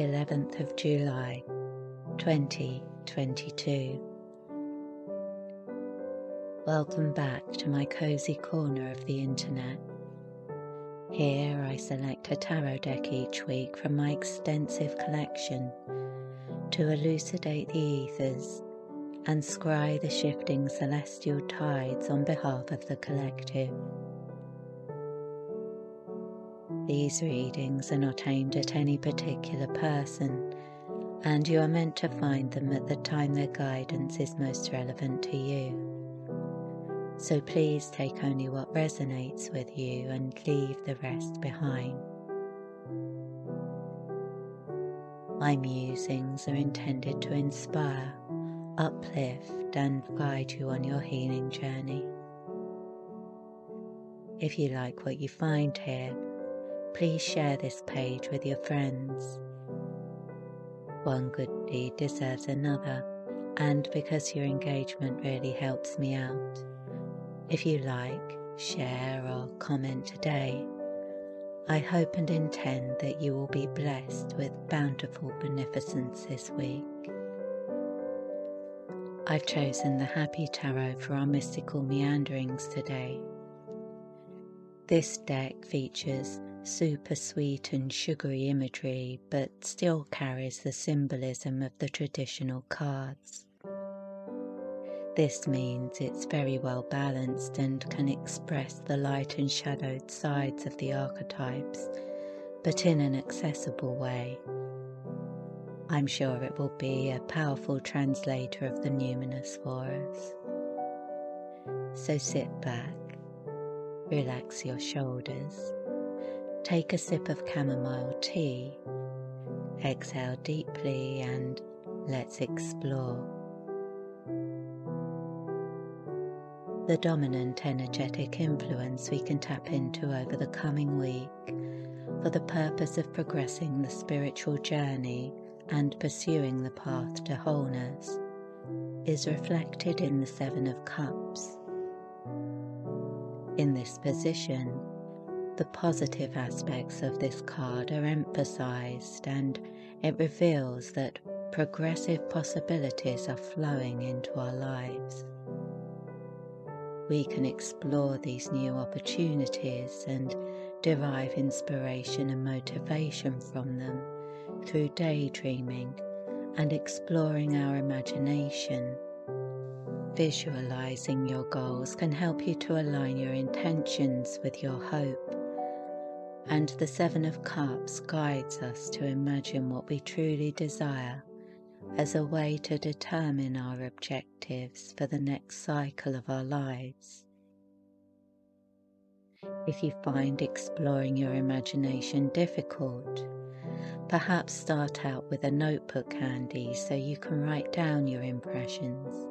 11th of July 2022. Welcome back to my cozy corner of the internet. Here I select a tarot deck each week from my extensive collection to elucidate the ethers and scry the shifting celestial tides on behalf of the collective. These readings are not aimed at any particular person, and you are meant to find them at the time their guidance is most relevant to you. So please take only what resonates with you and leave the rest behind. My musings are intended to inspire, uplift, and guide you on your healing journey. If you like what you find here, please share this page with your friends. One good deed deserves another, and because your engagement really helps me out, if you like, share, or comment today, I hope and intend that you will be blessed with bountiful beneficence this week. I've chosen the Happy Tarot for our mystical meanderings today. This deck features super sweet and sugary imagery, but still carries the symbolism of the traditional cards. This means it's very well balanced and can express the light and shadowed sides of the archetypes, but in an accessible way. I'm sure it will be a powerful translator of the numinous for us. So sit back, relax your shoulders Take a sip of chamomile tea, exhale deeply, and let's explore. The dominant energetic influence we can tap into over the coming week for the purpose of progressing the spiritual journey and pursuing the path to wholeness is reflected in the Seven of Cups. In this position, the positive aspects of this card are emphasized and it reveals that progressive possibilities are flowing into our lives. We can explore these new opportunities and derive inspiration and motivation from them through daydreaming and exploring our imagination. Visualizing your goals can help you to align your intentions with your hope and the Seven of Cups guides us to imagine what we truly desire as a way to determine our objectives for the next cycle of our lives. If you find exploring your imagination difficult, perhaps start out with a notebook handy so you can write down your impressions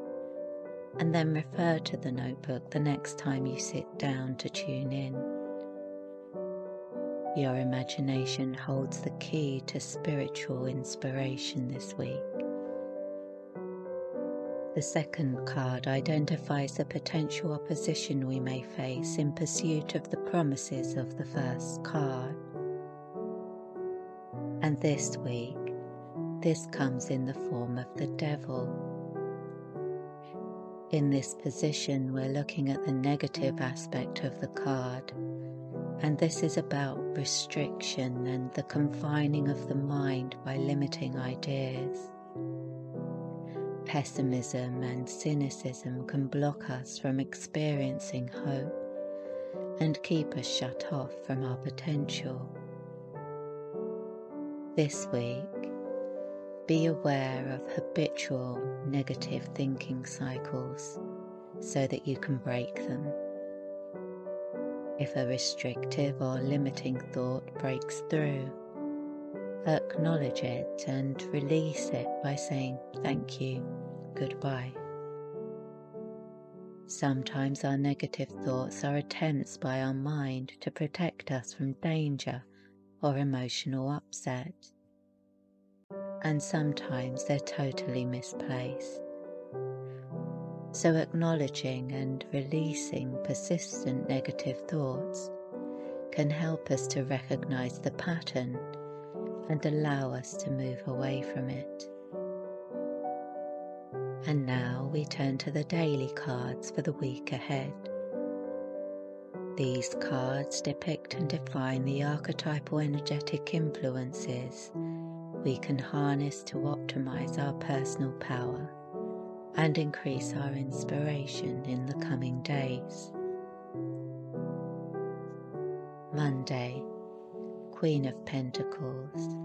and then refer to the notebook the next time you sit down to tune in. Your imagination holds the key to spiritual inspiration this week. The second card identifies the potential opposition we may face in pursuit of the promises of the first card. And this week, this comes in the form of the devil. In this position, we're looking at the negative aspect of the card and this is about restriction and the confining of the mind by limiting ideas. Pessimism and cynicism can block us from experiencing hope and keep us shut off from our potential. This week, be aware of habitual negative thinking cycles so that you can break them. If a restrictive or limiting thought breaks through, acknowledge it and release it by saying thank you, goodbye. Sometimes our negative thoughts are attempts by our mind to protect us from danger or emotional upset. And sometimes they're totally misplaced. So, acknowledging and releasing persistent negative thoughts can help us to recognize the pattern and allow us to move away from it. And now we turn to the daily cards for the week ahead. These cards depict and define the archetypal energetic influences we can harness to optimize our personal power and increase our inspiration in the coming days. Monday, Queen of Pentacles.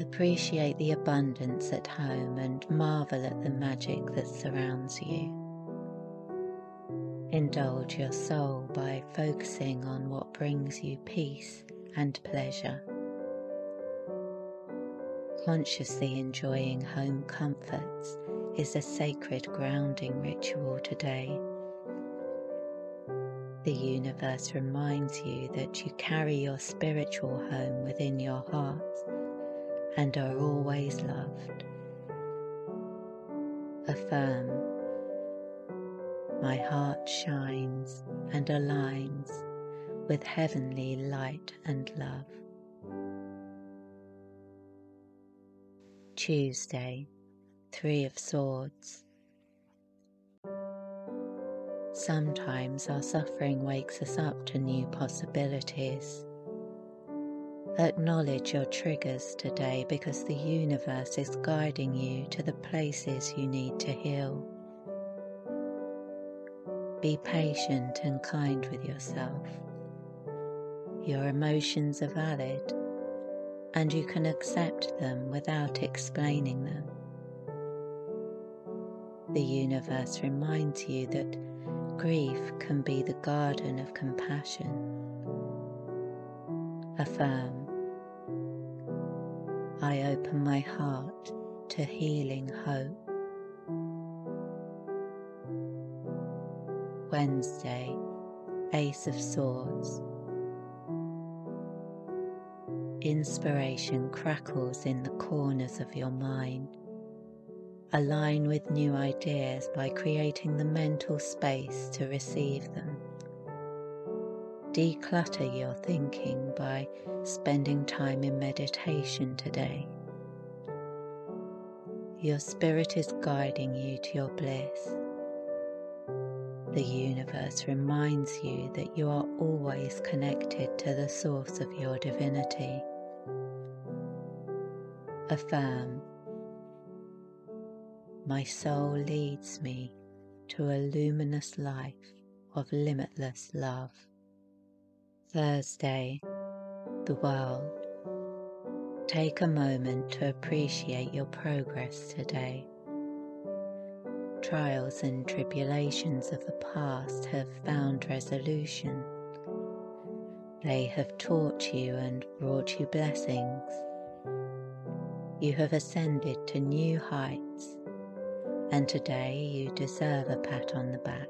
Appreciate the abundance at home and marvel at the magic that surrounds you. Indulge your soul by focusing on what brings you peace and pleasure. Consciously enjoying home comforts is a sacred grounding ritual today. The universe reminds you that you carry your spiritual home within your heart and are always loved. Affirm my heart shines and aligns with heavenly light and love. Tuesday, Three of Swords. Sometimes our suffering wakes us up to new possibilities. Acknowledge your triggers today because the universe is guiding you to the places you need to heal. Be patient and kind with yourself. Your emotions are valid and you can accept them without explaining them. The universe reminds you that grief can be the garden of compassion. Affirm, I open my heart to healing hope. Wednesday, Ace of Swords. Inspiration crackles in the corners of your mind. Align with new ideas by creating the mental space to receive them. Declutter your thinking by spending time in meditation today. Your spirit is guiding you to your bliss the universe reminds you that you are always connected to the source of your divinity. Affirm, my soul leads me to a luminous life of limitless love. Thursday, the world. Take a moment to appreciate your progress today trials and tribulations of the past have found resolution. They have taught you and brought you blessings. You have ascended to new heights, and today you deserve a pat on the back.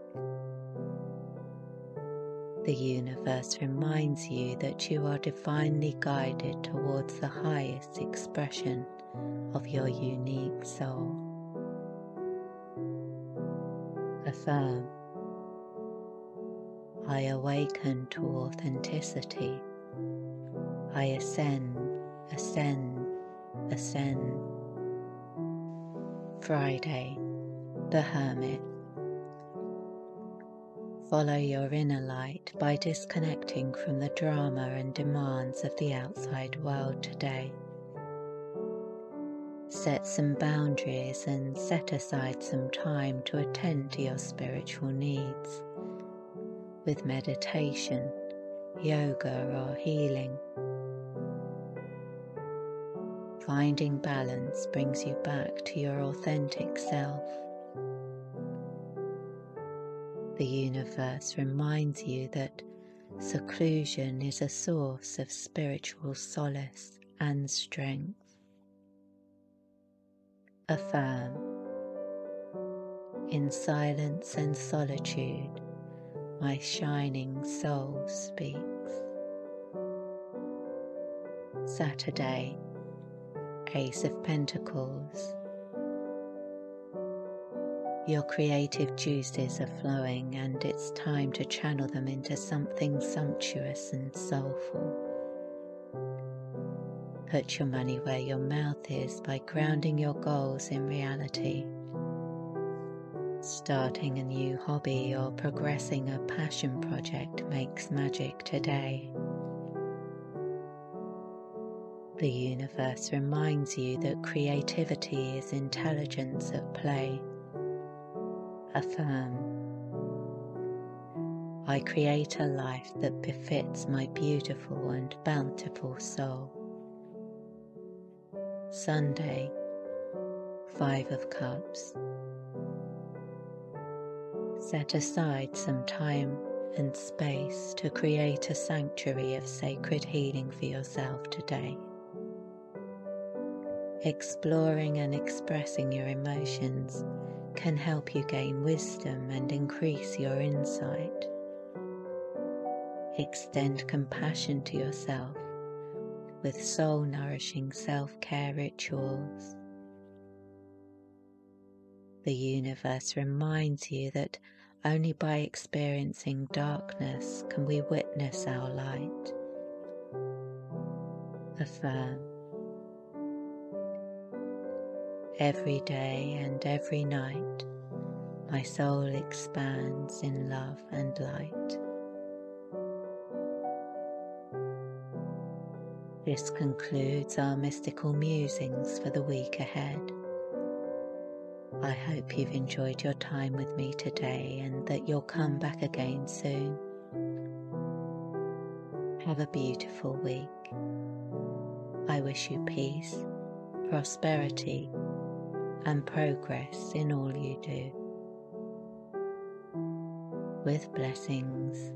The universe reminds you that you are divinely guided towards the highest expression of your unique soul. affirm I awaken to authenticity. I ascend, ascend, ascend. Friday, the Hermit. Follow your inner light by disconnecting from the drama and demands of the outside world today. Set some boundaries and set aside some time to attend to your spiritual needs with meditation, yoga, or healing. Finding balance brings you back to your authentic self. The universe reminds you that seclusion is a source of spiritual solace and strength affirm. In silence and solitude, my shining soul speaks. Saturday, Ace of Pentacles. Your creative juices are flowing, and it's time to channel them into something sumptuous and soulful. Put your money where your mouth is by grounding your goals in reality. Starting a new hobby or progressing a passion project makes magic today. The universe reminds you that creativity is intelligence at play. Affirm. I create a life that befits my beautiful and bountiful soul. Sunday, Five of Cups. Set aside some time and space to create a sanctuary of sacred healing for yourself today exploring and expressing your emotions can help you gain wisdom and increase your insight. Extend compassion to yourself with soul nourishing self care rituals. The universe reminds you that only by experiencing darkness can we witness our light. Affirm Every day and every night, my soul expands in love and light. This concludes our mystical musings for the week ahead. I hope you've enjoyed your time with me today and that you'll come back again soon. Have a beautiful week. I wish you peace, prosperity, and progress in all you do. With blessings.